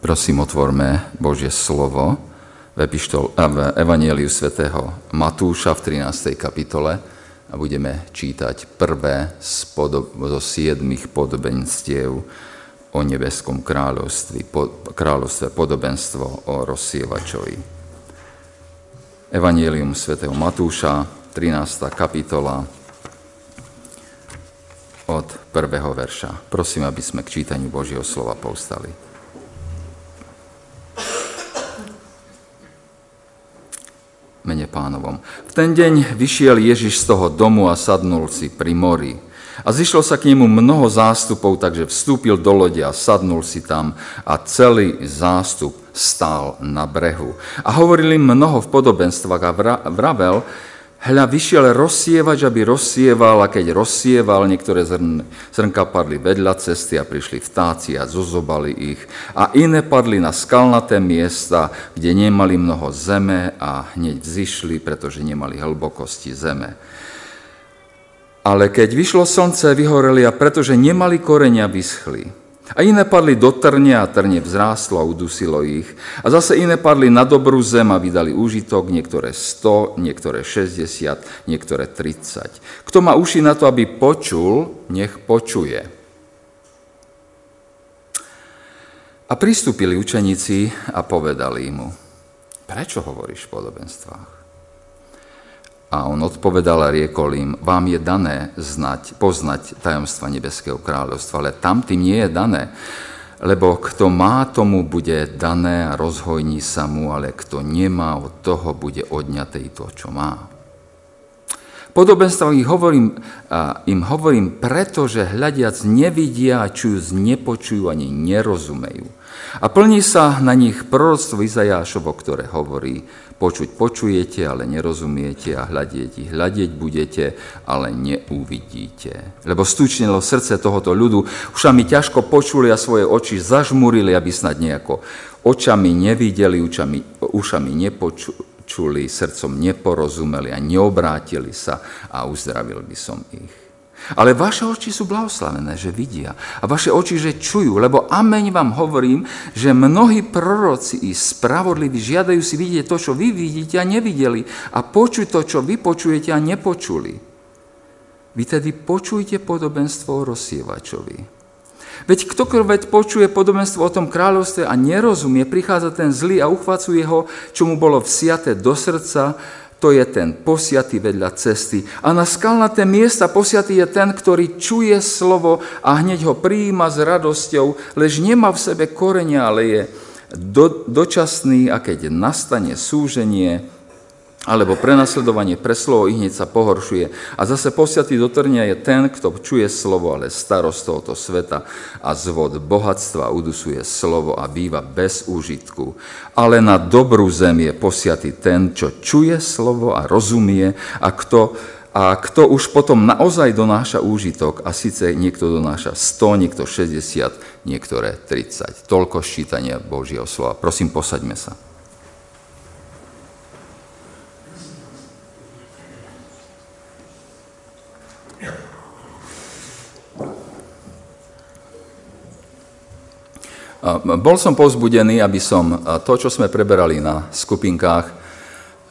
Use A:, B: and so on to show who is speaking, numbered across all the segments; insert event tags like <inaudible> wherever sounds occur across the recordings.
A: Prosím, otvorme Božie slovo v, epištol, v Evangeliu svätého Matúša v 13. kapitole a budeme čítať prvé z podob, zo siedmých podobenstiev o nebeskom kráľovstve, po, kráľovstve podobenstvo o rozsievačovi. Evangelium svätého Matúša, 13. kapitola od prvého verša. Prosím, aby sme k čítaniu Božieho slova povstali. Mene pánovom. V ten deň vyšiel Ježiš z toho domu a sadnul si pri mori. A zišlo sa k nemu mnoho zástupov, takže vstúpil do lode a sadnul si tam a celý zástup stál na brehu. A hovorili mnoho v podobenstvách a vravel, Hľa vyšiel rozsievač, aby rozsieval a keď rozsieval, niektoré zrn, zrnka padli vedľa cesty a prišli vtáci a zozobali ich. A iné padli na skalnaté miesta, kde nemali mnoho zeme a hneď zišli, pretože nemali hlbokosti zeme. Ale keď vyšlo slnce, vyhoreli a pretože nemali korenia, vyschli. A iné padli do trne a trne vzrástlo a udusilo ich. A zase iné padli na dobrú zem a vydali úžitok, niektoré 100, niektoré 60, niektoré 30. Kto má uši na to, aby počul, nech počuje. A pristúpili učeníci a povedali mu, prečo hovoríš v podobenstvách? A on odpovedal a riekol im, vám je dané znať, poznať tajomstva Nebeského kráľovstva, ale tam tým nie je dané. Lebo kto má, tomu bude dané a rozhojní sa mu, ale kto nemá, od toho bude odňaté to, čo má. Podobenstvo im hovorím, im hovorím, pretože hľadiac nevidia čujú, nepočujú ani nerozumejú. A plní sa na nich proroctvo Izajášovo, ktoré hovorí, Počuť počujete, ale nerozumiete a hľadieť hľadieť budete, ale neuvidíte. Lebo stúčnilo srdce tohoto ľudu, ušami ťažko počuli a svoje oči zažmurili, aby snad nejako očami nevideli, ušami, ušami nepočuli, srdcom neporozumeli a neobrátili sa a uzdravil by som ich. Ale vaše oči sú blahoslavené, že vidia. A vaše oči, že čujú. Lebo ameň vám hovorím, že mnohí proroci i spravodliví žiadajú si vidieť to, čo vy vidíte a nevideli. A počuť to, čo vy počujete a nepočuli. Vy tedy počujte podobenstvo o rozsievačovi. Veď ktokoľvek počuje podobenstvo o tom kráľovstve a nerozumie, prichádza ten zlý a uchvacuje ho, čo mu bolo vsiaté do srdca, to je ten posiatý vedľa cesty. A na skalnaté miesta posiatý je ten, ktorý čuje slovo a hneď ho prijíma s radosťou, lež nemá v sebe korenia, ale je do, dočasný a keď nastane súženie, alebo prenasledovanie pre slovo i hneď sa pohoršuje. A zase posiatý do trnia je ten, kto čuje slovo, ale starost tohoto sveta a zvod bohatstva udusuje slovo a býva bez úžitku. Ale na dobrú zem je posiatý ten, čo čuje slovo a rozumie a kto, a kto už potom naozaj donáša úžitok a síce niekto donáša 100, niekto 60, niektoré 30. Toľko ščítania Božieho slova. Prosím, posaďme sa. Bol som povzbudený, aby som to, čo sme preberali na skupinkách,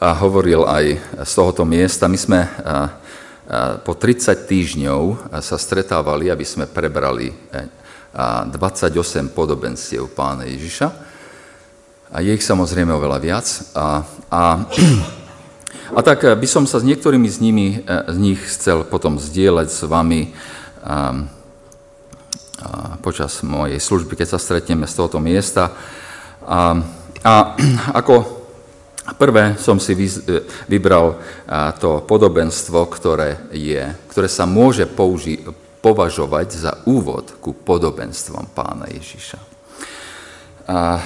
A: hovoril aj z tohoto miesta. My sme po 30 týždňov sa stretávali, aby sme prebrali 28 podobenstiev pána Ježiša. A je ich samozrejme oveľa viac. A, a, <clears throat> a tak by som sa s niektorými z, nimi, z nich chcel potom zdieľať s vami počas mojej služby, keď sa stretneme z tohoto miesta. A, a <clears throat> ako prvé som si vybral to podobenstvo, ktoré, je, ktoré sa môže použi- považovať za úvod ku podobenstvom pána Ježiša. A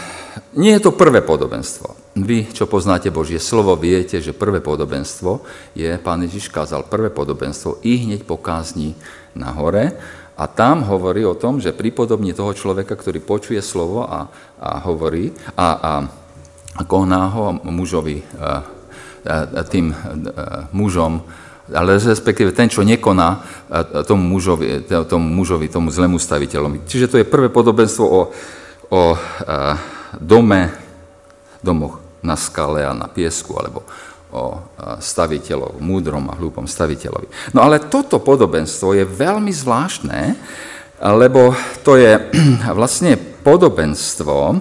A: nie je to prvé podobenstvo. Vy, čo poznáte Božie slovo, viete, že prvé podobenstvo je, pán Ježiš kázal prvé podobenstvo i hneď po kázni na hore, a tam hovorí o tom, že pripodobní toho človeka, ktorý počuje slovo a, a hovorí a, a, a koná ho mužovi, a, a, tým a, mužom, ale respektíve ten, čo nekoná tomu mužovi, tomu mužovi, tomu zlému staviteľovi. Čiže to je prvé podobenstvo o, o dome, domoch na skale a na piesku, alebo o staviteľov, múdrom a hlúpom staviteľovi. No ale toto podobenstvo je veľmi zvláštne, lebo to je <clears throat> vlastne podobenstvo,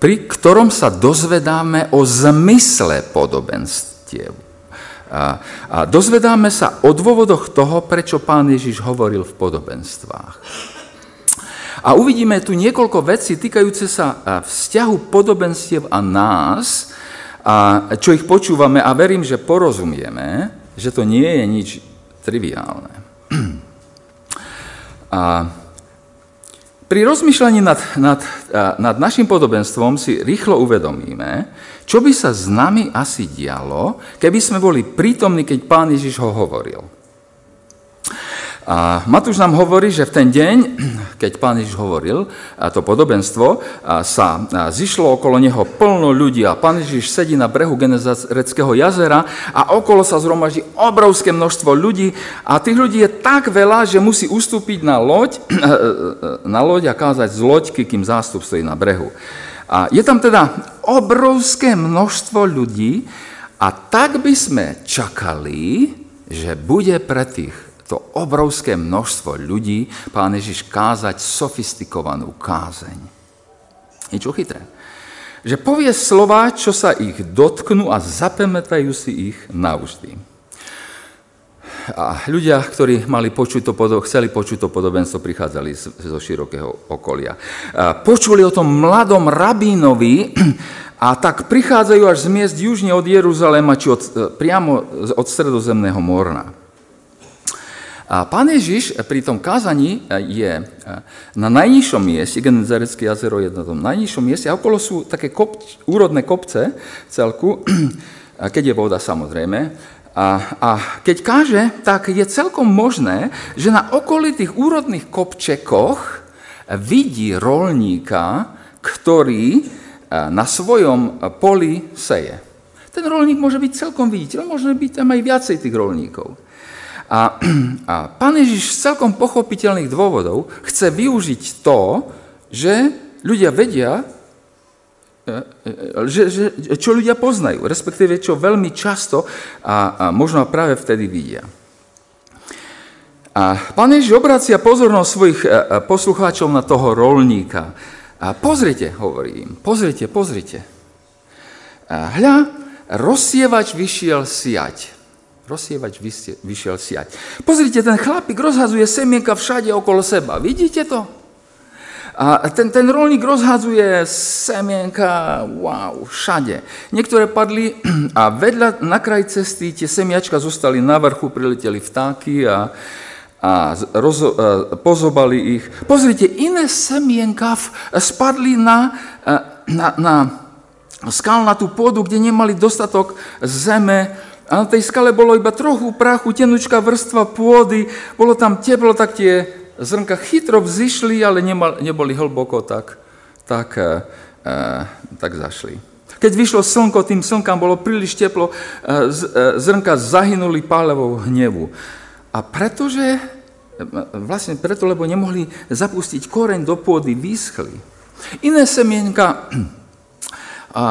A: pri ktorom sa dozvedáme o zmysle podobenstiev. A dozvedáme sa o dôvodoch toho, prečo pán Ježiš hovoril v podobenstvách. A uvidíme tu niekoľko vecí týkajúce sa vzťahu podobenstiev a nás, a čo ich počúvame a verím, že porozumieme, že to nie je nič triviálne. <clears throat> A pri rozmýšľaní nad, nad, nad našim podobenstvom si rýchlo uvedomíme, čo by sa s nami asi dialo, keby sme boli prítomní, keď pán Ježiš ho hovoril. A Matúš nám hovorí, že v ten deň, keď pán Ježiš hovoril to podobenstvo, sa zišlo okolo neho plno ľudí a pán Ježiš sedí na brehu Genezareckého jazera a okolo sa zhromaždí obrovské množstvo ľudí a tých ľudí je tak veľa, že musí ustúpiť na loď, <clears throat> na loď a kázať z loďky, kým zástup stojí na brehu. A je tam teda obrovské množstvo ľudí a tak by sme čakali, že bude pre tých to obrovské množstvo ľudí pán Ježiš kázať sofistikovanú kázeň. Niečo chytré. Že povie slova, čo sa ich dotknú a zapamätajú si ich navždy. A ľudia, ktorí mali počuť to, chceli počuť to podobenstvo, prichádzali zo širokého okolia. Počuli o tom mladom rabínovi a tak prichádzajú až z miest južne od Jeruzalema, či od, priamo od stredozemného morna. A pán Ježiš pri tom kázaní je e, na najnižšom mieste, Genezarecké jazero je na tom najnižšom mieste a okolo sú také kop, úrodné kopce celku, <clears throat> keď je voda samozrejme. A, a keď káže, tak je celkom možné, že na okolitých úrodných kopčekoch vidí rolníka, ktorý e, na svojom poli seje. Ten rolník môže byť celkom viditeľ, môže byť tam aj viacej tých rolníkov. A, <clears throat> a pán Ježiš z celkom pochopiteľných dôvodov chce využiť to, že ľudia vedia, e, e, že, že, čo ľudia poznajú, respektíve čo veľmi často a, a možno práve vtedy vidia. A pán Ježiš obracia pozornosť svojich e, poslucháčov na toho rolníka. A pozrite, hovorí im, pozrite, pozrite. A hľa, rozsievač vyšiel siať. Rozsievač vyšiel siať. Pozrite, ten chlapík rozhazuje semienka všade okolo seba. Vidíte to? A ten, ten rolník rozhazuje semienka, wow, všade. Niektoré padli <clears throat> a vedľa na kraj cesty tie semiačka zostali na vrchu, prileteli vtáky a, a, roz, a pozobali ich. Pozrite, iné semienka spadli na, na, na skalnatú pôdu, kde nemali dostatok zeme, a na tej skale bolo iba trochu prachu, tenučká vrstva pôdy, bolo tam teplo, tak tie zrnka chytro vzýšli, ale nemal, neboli hlboko, tak, tak, e, tak zašli. Keď vyšlo slnko, tým slnkám bolo príliš teplo, e, z, e, zrnka zahynuli pálevou hnevu. A pretože, vlastne preto, lebo nemohli zapustiť koreň do pôdy, vyschli. Iné semienka <clears throat> a,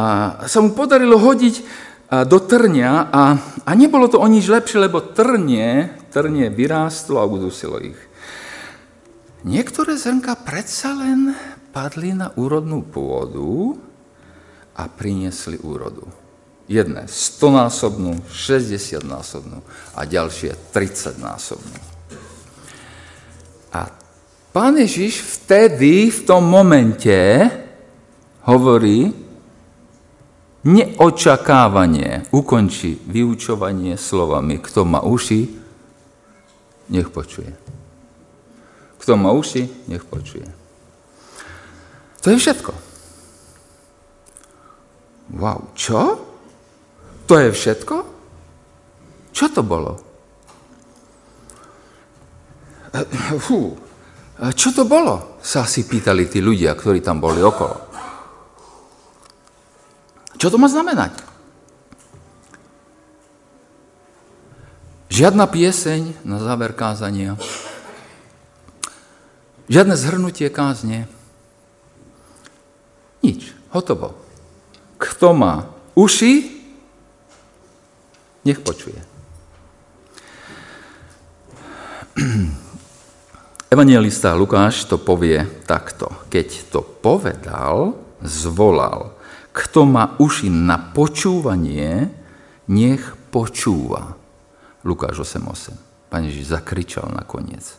A: sa mu podarilo hodiť do trnia a, a nebolo to o nič lepšie, lebo trnie, trnie vyrástlo a udusilo ich. Niektoré zrnka predsa len padli na úrodnú pôdu a priniesli úrodu. Jedné 100-násobnú, 60-násobnú a ďalšie 30-násobnú. A pán Ježiš vtedy, v tom momente, hovorí, neočakávanie ukončí vyučovanie slovami, kto má uši, nech počuje. Kto má uši, nech počuje. To je všetko. Wow, čo? To je všetko? Čo to bolo? Fú, čo to bolo? Sa si pýtali tí ľudia, ktorí tam boli okolo. Čo to má znamenať? Žiadna pieseň na záver kázania, žiadne zhrnutie kázne, Hotovo. Kto má uši, nech počuje. <clears throat> Evangelista Lukáš to povie takto. Keď to povedal, zvolal. Kto má uši na počúvanie, nech počúva. Lukáš 8.8. Pane Ježiš zakričal nakoniec.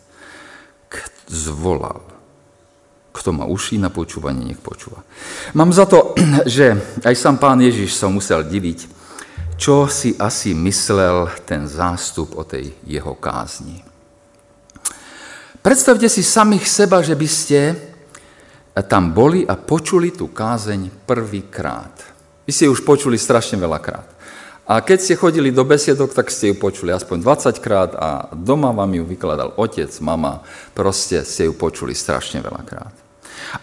A: Zvolal. Kto má uši na počúvanie, nech počúva. Mám za to, <clears throat> že aj sám pán Ježiš sa musel diviť, čo si asi myslel ten zástup o tej jeho kázni. Predstavte si samých seba, že by ste tam boli a počuli tú kázeň prvýkrát. Vy ste ju už počuli strašne veľakrát. A keď ste chodili do besiedok, tak ste ju počuli aspoň 20 krát a doma vám ju vykladal otec, mama, proste ste ju počuli strašne veľakrát.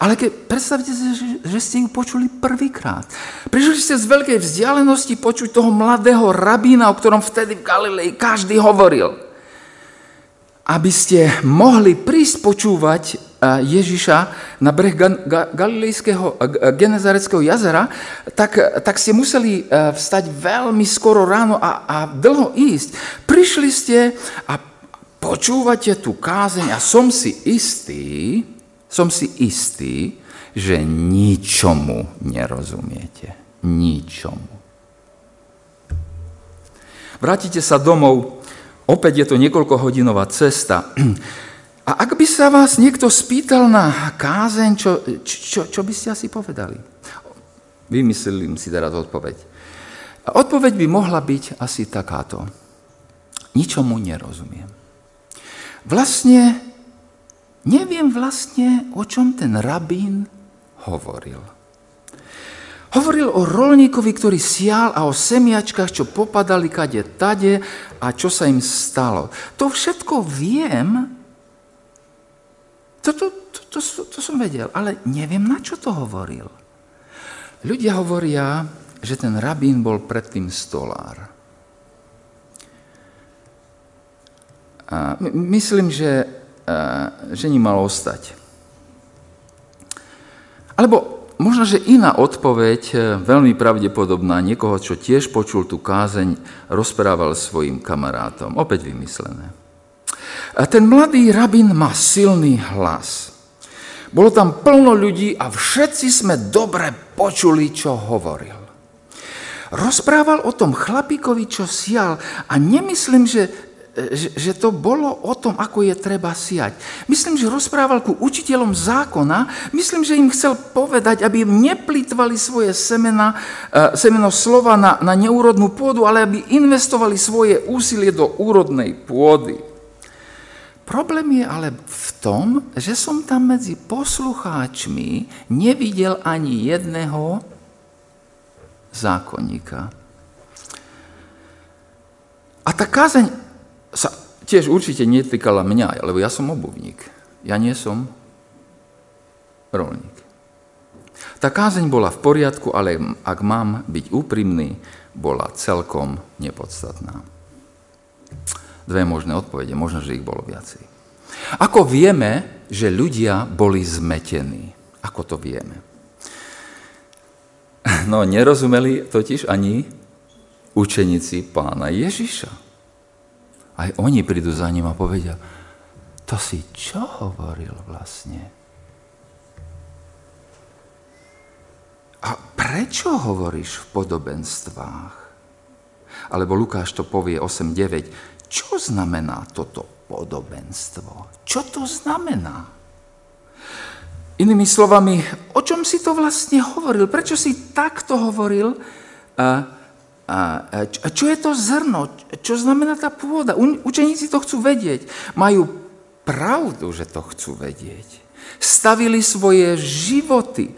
A: Ale keď predstavte si, že, že ste ju počuli prvýkrát. Prišli ste z veľkej vzdialenosti počuť toho mladého rabína, o ktorom vtedy v Galilei každý hovoril aby ste mohli prísť počúvať Ježiša na breh Galilejského Genezareckého jazera, tak, tak ste museli eh, vstať veľmi skoro ráno a, a dlho ísť. Prišli ste a počúvate tú kázeň a som si istý, som si istý, že ničomu nerozumiete. Ničomu. Vrátite sa domov Opäť je to niekoľkohodinová cesta. A ak by sa vás niekto spýtal na kázeň, čo, čo, čo by ste asi povedali? Vymyslím si teraz odpoveď. A odpoveď by mohla byť asi takáto. Ničomu nerozumiem. Vlastne, neviem vlastne, o čom ten rabín hovoril. Hovoril o rolníkovi, ktorý sial a o semiačkách, čo popadali kade tade a čo sa im stalo. To všetko viem, to, to, to, to, to som vedel, ale neviem, na čo to hovoril. Ľudia hovoria, že ten rabín bol predtým stolár. A myslím, že, že ním mal ostať. Alebo Možno, že iná odpoveď, e, veľmi pravdepodobná, niekoho, čo tiež počul tú kázeň, rozprával svojim kamarátom. Opäť vymyslené. A ten mladý rabin má silný hlas. Bolo tam plno ľudí a všetci sme dobre počuli, čo hovoril. Rozprával o tom chlapíkovi, čo sial a nemyslím, že že, že to bolo o tom, ako je treba siať. Myslím, že rozprával ku učiteľom zákona, myslím, že im chcel povedať, aby im neplýtvali svoje semena, e, semeno slova na, na neúrodnú pôdu, ale aby investovali svoje úsilie do úrodnej pôdy. Problém je ale v tom, že som tam medzi poslucháčmi nevidel ani jedného zákonníka. A tá kázeň sa tiež určite netýkala mňa, lebo ja som obuvník. Ja nie som rolník. Tá kázeň bola v poriadku, ale ak mám byť úprimný, bola celkom nepodstatná. Dve možné odpovede, možno, že ich bolo viacej. Ako vieme, že ľudia boli zmetení? Ako to vieme? <laughs> No, nerozumeli totiž ani učeníci pána Ježiša aj oni prídu za ním a povedia, to si čo hovoril vlastne? A prečo hovoríš v podobenstvách? Alebo Lukáš to povie 8.9. Čo znamená toto podobenstvo? Čo to znamená? Inými slovami, o čom si to vlastne hovoril? Prečo si takto hovoril? A a čo je to zrno? Čo znamená tá pôda? Učeníci to chcú vedieť. Majú pravdu, že to chcú vedieť. Stavili svoje životy,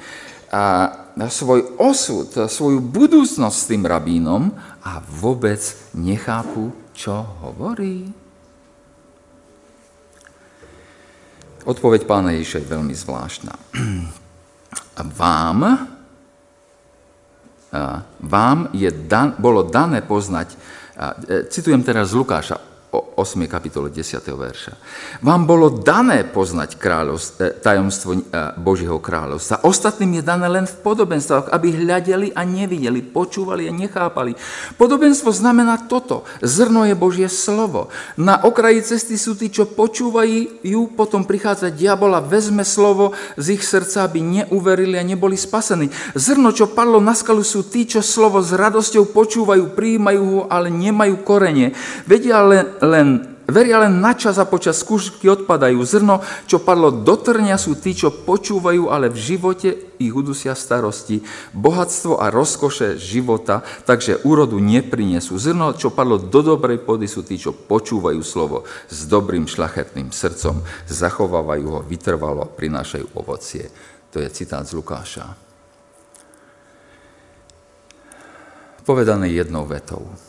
A: a svoj osud, svoju budúcnosť s tým rabínom a vôbec nechápu, čo hovorí. Odpoveď pána Ježiša je veľmi zvláštna. Vám vám je dan, bolo dané poznať, e, citujem teraz z Lukáša, 8. kapitole 10. verša. Vám bolo dané poznať kráľovstvo, tajomstvo Božieho kráľovstva. Ostatným je dané len v podobenstvách, aby hľadeli a nevideli, počúvali a nechápali. Podobenstvo znamená toto. Zrno je Božie slovo. Na okraji cesty sú tí, čo počúvajú, potom prichádza diabol a vezme slovo z ich srdca, aby neuverili a neboli spasení. Zrno, čo padlo na skalu, sú tí, čo slovo s radosťou počúvajú, prijímajú ho, ale nemajú korene. Vedia len, len, veria len na čas a počas skúšky odpadajú. Zrno, čo padlo do trňa, sú tí, čo počúvajú, ale v živote ich udusia starosti, bohatstvo a rozkoše života, takže úrodu neprinesú. Zrno, čo padlo do dobrej pody, sú tí, čo počúvajú slovo s dobrým šlachetným srdcom, zachovávajú ho vytrvalo, prinášajú ovocie. To je citát z Lukáša. Povedané jednou vetou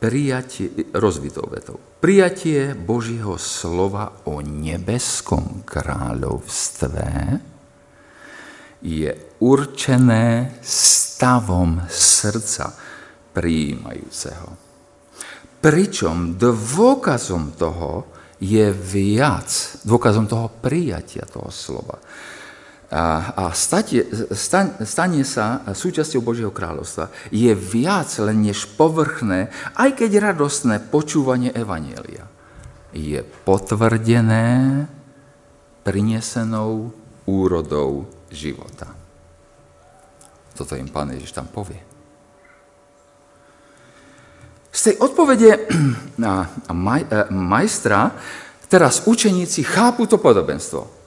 A: prijatie, rozvitou vetou. Prijatie Božího slova o nebeskom kráľovstve je určené stavom srdca prijímajúceho. Pričom dôkazom toho je viac, dôkazom toho prijatia toho slova a, a stanie, stanie sa súčasťou Božieho kráľovstva je viac len než povrchné, aj keď radostné počúvanie Evanielia. Je potvrdené prinesenou úrodou života. Toto im pán Ježiš tam povie. Z tej odpovede <clears throat> eh, majstra teraz učeníci chápu to podobenstvo.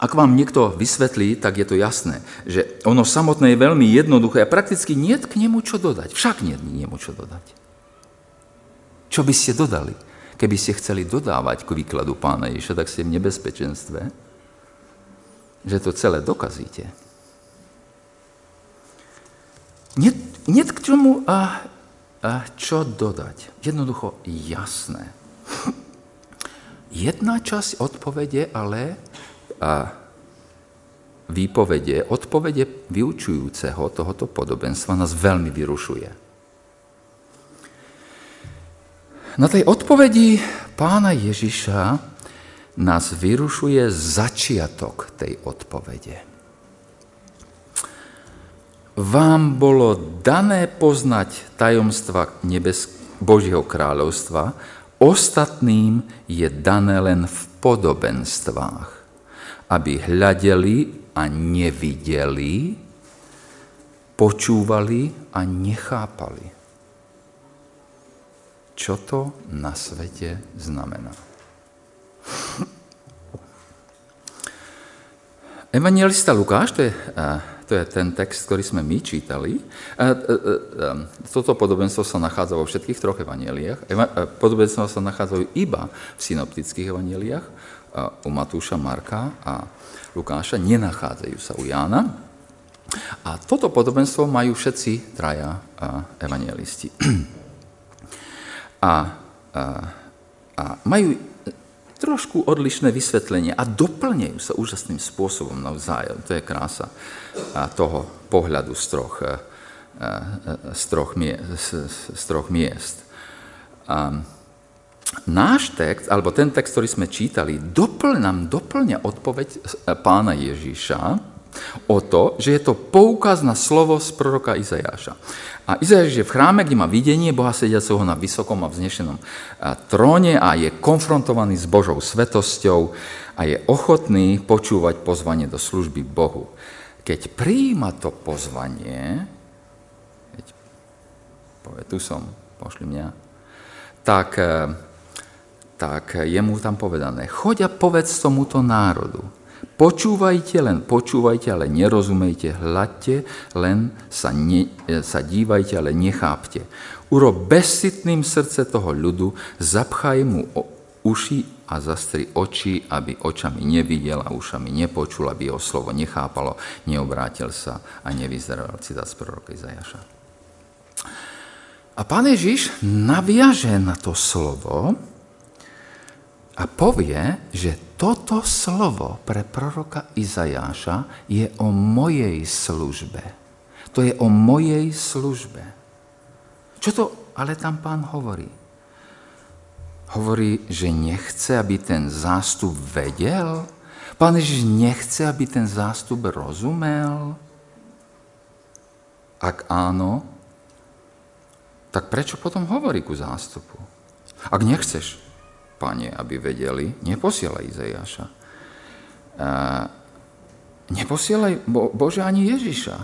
A: Ak vám niekto vysvetlí, tak je to jasné, že ono samotné je veľmi jednoduché a prakticky nie k nemu čo dodať. Však nie k nemu čo dodať. Čo by ste dodali? Keby ste chceli dodávať k výkladu pána Ježiša, tak ste v nebezpečenstve, že to celé dokazíte. Nie, nie k čomu a, a čo dodať. Jednoducho jasné. <laughs> Jedna časť odpovede ale a výpovede, odpovede vyučujúceho tohoto podobenstva nás veľmi vyrušuje. Na tej odpovedi pána Ježiša nás vyrušuje začiatok tej odpovede. Vám bolo dané poznať tajomstva nebes Božieho kráľovstva, ostatným je dané len v podobenstvách aby hľadeli a nevideli, počúvali a nechápali. Čo to na svete znamená? Evangelista Lukáš, to je, to je ten text, ktorý sme my čítali. Toto podobenstvo sa nachádza vo všetkých troch evaneliách. Podobenstvo sa nachádzajú iba v synoptických evaneliách u Matúša, Marka a Lukáša, nenachádzajú sa u Jána. A toto podobenstvo majú všetci traja evangelisti. <clears throat> A, a, a majú trošku odlišné vysvetlenie a doplňajú sa úžasným spôsobom navzájom. To je krása toho pohľadu z troch, z troch. Z troch miest. A, náš text, alebo ten text, ktorý sme čítali, dopl, nám doplňa odpoveď e, pána Ježíša o to, že je to poukaz na slovo z proroka Izajáša. A Izajáš je v chráme, kde má videnie Boha sediaceho na vysokom a vznešenom e, tróne a je konfrontovaný s Božou svetosťou a je ochotný počúvať pozvanie do služby Bohu. Keď prijíma to pozvanie, keď povie, tu som, pošli mňa, tak e, tak je mu tam povedané, choď a povedz tomuto národu. Počúvajte, len počúvajte, ale nerozumejte, hľadte, len sa, ne, sa dívajte, ale nechápte. Urob bezsitným srdce toho ľudu, zapchaj mu uši a zastri oči, aby očami nevidel a ušami nepočul, aby jeho slovo nechápalo, neobrátil sa a nevyzeral. Citát z proroka Izajaša. A pán Ježiš naviaže na to slovo, a povie, že toto slovo pre proroka Izajáša je o mojej službe. To je o mojej službe. Čo to ale tam pán hovorí? Hovorí, že nechce, aby ten zástup vedel? Pán Ježiš nechce, aby ten zástup rozumel? Ak áno, tak prečo potom hovorí ku zástupu? Ak nechceš, pane, aby vedeli, neposielaj Izajaša. Neposielaj Bože ani Ježiša.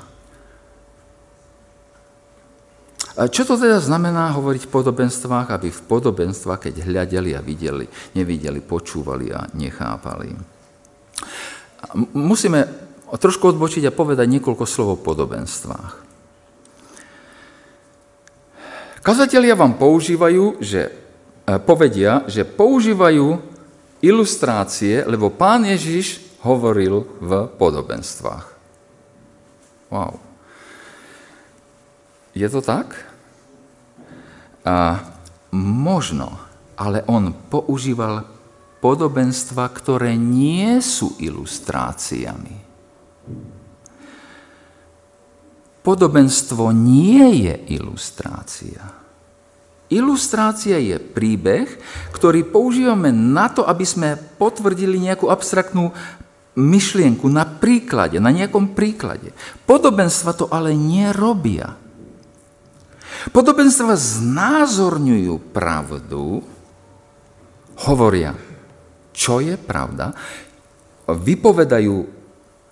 A: Čo to teda znamená hovoriť v podobenstvách, aby v podobenstvách, keď hľadeli a videli, nevideli, počúvali a nechápali? Musíme trošku odbočiť a povedať niekoľko slov o podobenstvách. Kazatelia vám používajú, že povedia, že používajú ilustrácie, lebo pán Ježiš hovoril v podobenstvách. Wow. Je to tak? A možno, ale on používal podobenstva, ktoré nie sú ilustráciami. Podobenstvo nie je ilustrácia. Ilustrácia je príbeh, ktorý používame na to, aby sme potvrdili nejakú abstraktnú myšlienku na príklade, na nejakom príklade. Podobenstva to ale nerobia. Podobenstva znázorňujú pravdu, hovoria, čo je pravda, vypovedajú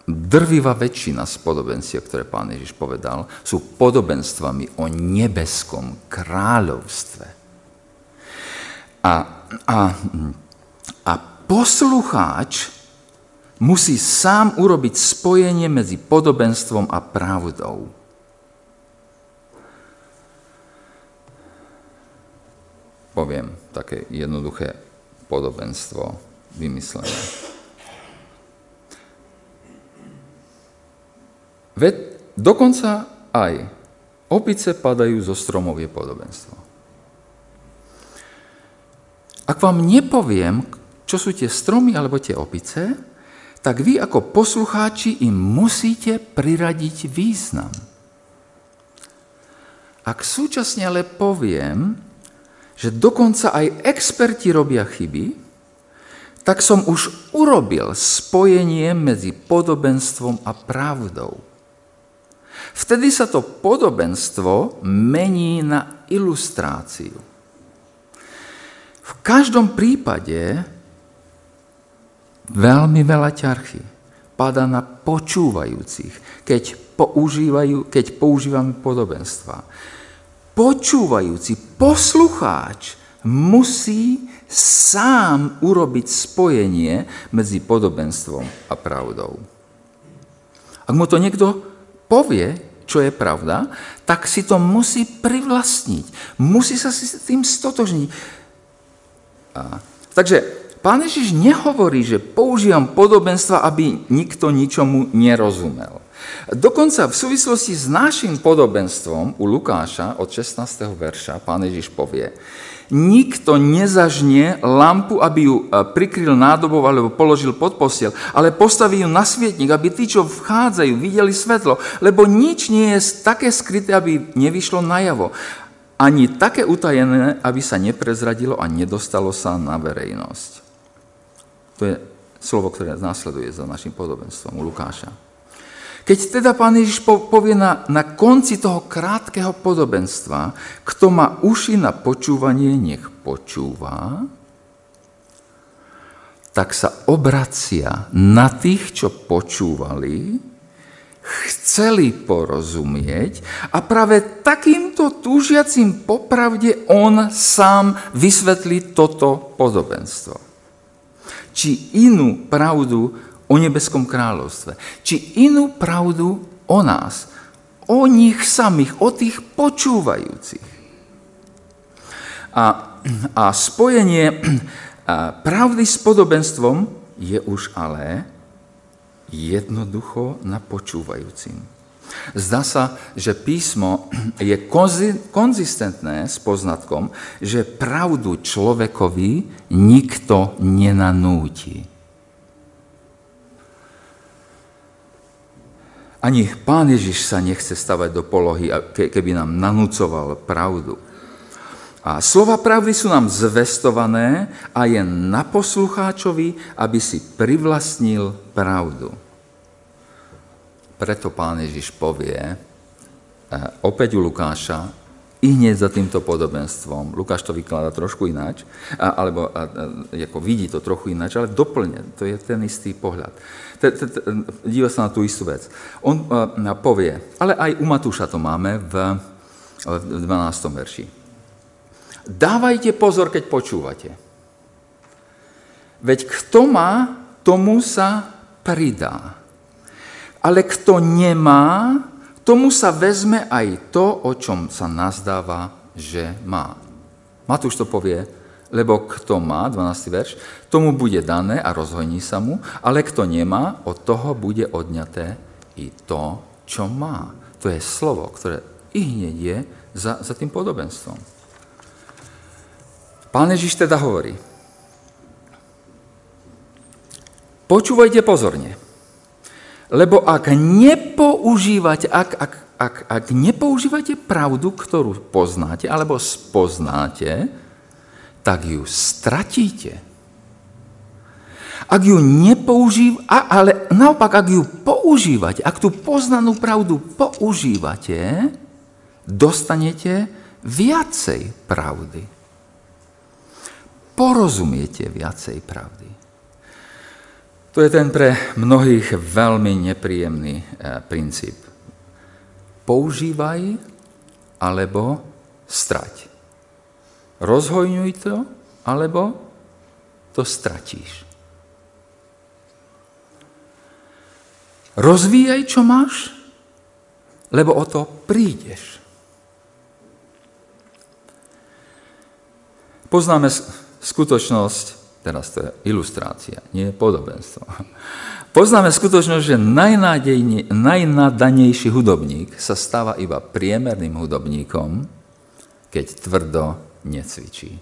A: drvivá väčšina z podobenstiev, ktoré pán Ježiš povedal, sú podobenstvami o nebeskom kráľovstve. A, a, a poslucháč musí sám urobiť spojenie medzi podobenstvom a pravdou. poviem také jednoduché podobenstvo vymyslené. Veď dokonca aj opice padajú zo stromov je podobenstvo. Ak vám nepoviem, čo sú tie stromy alebo tie opice, tak vy ako poslucháči im musíte priradiť význam. Ak súčasne ale poviem, že dokonca aj experti robia chyby, tak som už urobil spojenie medzi podobenstvom a pravdou. Vtedy sa to podobenstvo mení na ilustráciu. V každom prípade veľmi veľa ťarchy pada na počúvajúcich, keď, používajú, keď používame podobenstva počúvajúci, poslucháč musí sám urobiť spojenie medzi podobenstvom a pravdou. Ak mu to niekto povie, čo je pravda, tak si to musí privlastniť. Musí sa si s tým stotožniť. A, takže pán Ježiš nehovorí, že používam podobenstva, aby nikto ničomu nerozumel. Dokonca v súvislosti s našim podobenstvom u Lukáša od 16. verša pán Ježiš povie, nikto nezažne lampu, aby ju e, prikryl nádobou alebo položil pod posiel, ale postaví ju na svietnik, aby tí, čo vchádzajú, videli svetlo, lebo nič nie je také skryté, aby nevyšlo najavo. Ani také utajené, aby sa neprezradilo a nedostalo sa na verejnosť. To je slovo, ktoré následuje za našim podobenstvom u Lukáša. Keď teda pán Ježiš povie na, na konci toho krátkeho podobenstva, kto má uši na počúvanie, nech počúva, tak sa obracia na tých, čo počúvali, chceli porozumieť a práve takýmto túžiacim popravde on sám vysvetlí toto podobenstvo. Či inú pravdu o nebeskom kráľovstve, či inú pravdu o nás, o nich samých, o tých počúvajúcich. A, a spojenie <clears throat> pravdy s podobenstvom je už ale jednoducho na počúvajúcim. Zdá sa, že písmo <clears throat> je konzistentné s poznatkom, že pravdu človekovi nikto nenanúti. Ani pán Ježiš sa nechce stavať do polohy, keby nám nanúcoval pravdu. A slova pravdy sú nám zvestované a je na poslucháčovi, aby si privlastnil pravdu. Preto pán Ježiš povie, e, opäť u Lukáša, i hneď za týmto podobenstvom. Lukáš to vykladá trošku ináč, alebo ako vidí to trochu ináč, ale doplne, to je ten istý pohľad. Díva sa na tú istú vec. On povie, ale aj u Matúša to máme v, v 12. verši. Dávajte pozor, keď počúvate. Veď kto má, tomu sa pridá. Ale kto nemá, tomu sa vezme aj to, o čom sa nazdáva, že má. Matúš to povie, lebo kto má, 12. verš, tomu bude dané a rozhojní sa mu, ale kto nemá, od toho bude odňaté i to, čo má. To je slovo, ktoré i hneď je za, za tým podobenstvom. Pán Ježiš teda hovorí, počúvajte pozorne. Lebo ak nepoužívate, ak, ak, ak, ak nepoužívate pravdu, ktorú poznáte alebo spoznáte, tak ju stratíte. Ak ju nepoužívate, ale naopak, ak ju používate, ak tú poznanú pravdu používate, dostanete viacej pravdy. Porozumiete viacej pravdy. To je ten pre mnohých veľmi nepríjemný e, princíp. Používaj alebo strať. Rozhojňuj to, alebo to stratíš. Rozvíjaj, čo máš, lebo o to prídeš. Poznáme skutočnosť, Teraz to je ilustrácia, nie podobenstvo. Poznáme skutočnosť, že najnadanejší hudobník sa stáva iba priemerným hudobníkom, keď tvrdo necvičí.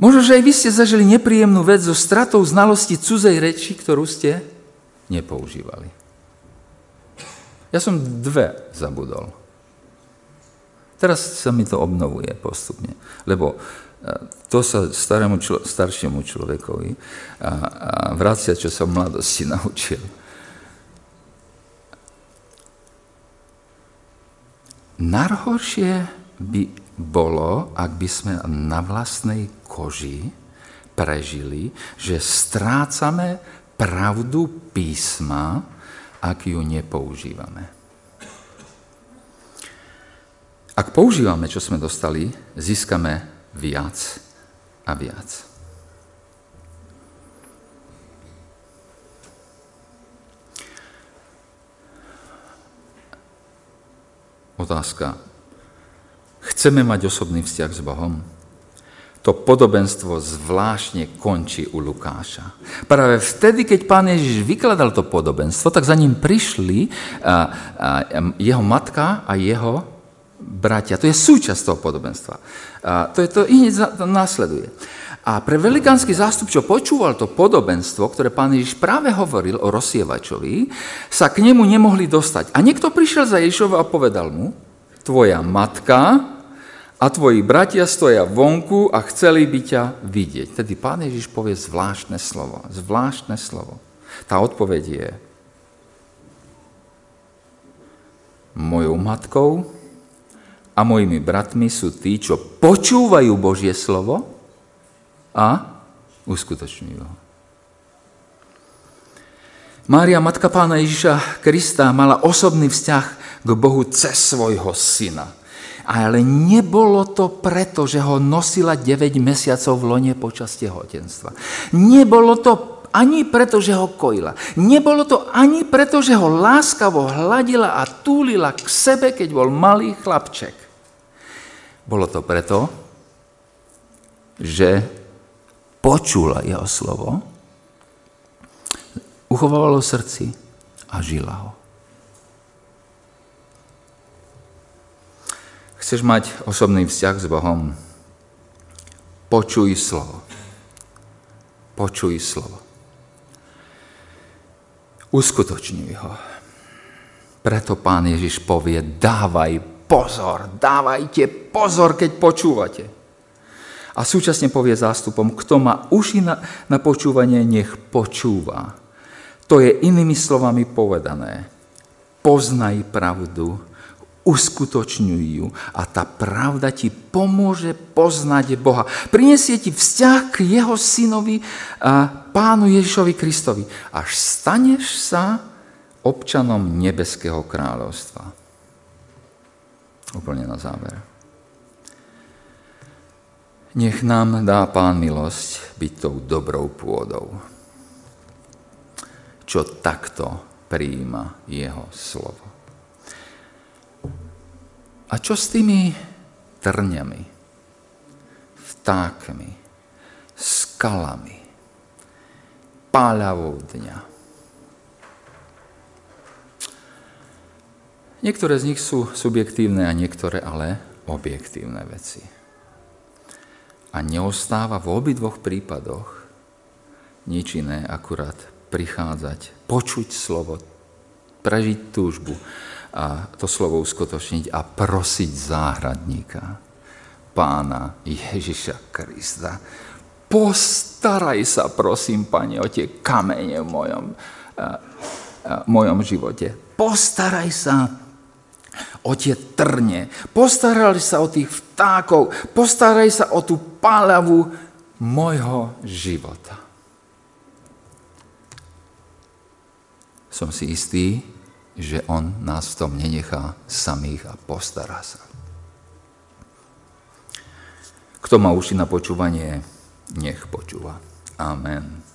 A: Možno, že aj vy ste zažili nepríjemnú vec so stratou znalosti cudzej reči, ktorú ste nepoužívali. Ja som dve zabudol. Teraz sa mi to obnovuje postupne, lebo to sa starému člo, staršiemu človekovi a, a vracia, čo sa v mladosti <laughs> naučil. Najhoršie by bolo, ak by sme na vlastnej koži prežili, že strácame pravdu písma, ak ju nepoužívame. Ak používame, čo sme dostali, získame viac a viac. Otázka. Chceme mať osobný vzťah s Bohom? To podobenstvo zvláštne končí u Lukáša. Práve vtedy, keď pán Ježiš vykladal to podobenstvo, tak za ním prišli jeho matka a jeho bratia. To je súčasť toho podobenstva. A to, je, to i hneď následuje. A pre velikánsky zástup, čo počúval to podobenstvo, ktoré pán Ježiš práve hovoril o rozsievačovi, sa k nemu nemohli dostať. A niekto prišiel za Ježišova a povedal mu, tvoja matka a tvoji bratia stoja vonku a chceli by ťa vidieť. Tedy pán Ježiš povie zvláštne slovo. Zvláštne slovo. Tá odpoveď je, mojou matkou a mojimi bratmi sú tí, čo počúvajú Božie slovo a uskutočňujú ho. Mária, matka pána Ježiša Krista, mala osobný vzťah k Bohu cez svojho syna. Ale nebolo to preto, že ho nosila 9 mesiacov v lone počas tehotenstva. Nebolo to ani preto, že ho kojila. Nebolo to ani preto, že ho láskavo hladila a túlila k sebe, keď bol malý chlapček. Bolo to preto, že počula jeho slovo, uchovávalo v srdci a žila ho. Chceš mať osobný vzťah s Bohom? Počuj slovo. Počuj slovo. uskutočňuj ho. Preto pán Ježiš povie, dávaj pozor, dávajte pozor, keď počúvate. A súčasne povie zástupom, kto má uši na, na počúvanie, nech počúva. To je inými slovami povedané. Poznaj pravdu uskutočňuj ju a tá pravda ti pomôže poznať Boha. Prinesie ti vzťah k jeho synovi a pánu Ježišovi Kristovi, až staneš sa občanom nebeského kráľovstva. Úplne na záver. Nech nám dá Pán milosť byť tou dobrou pôdou, čo takto prijíma jeho slovo. A čo s tými trňami, vtákmi, skalami, páľavou dňa? Niektoré z nich sú subjektívne a niektoré ale objektívne veci. A neostáva v obidvoch prípadoch nič iné, akurát prichádzať, počuť slovo, prežiť túžbu, a to slovo uskutočniť a prosiť záhradníka, pána Ježiša Krista. Postaraj sa, prosím, Pane, o tie kamene v mojom, a, a, mojom živote. Postaraj sa o tie trne. Postaraj sa o tých vtákov. Postaraj sa o tú páľavu mojho života. Som si istý, že On nás v tom nenechá samých a postará sa. Kto má uši na počúvanie, nech počúva. Amen.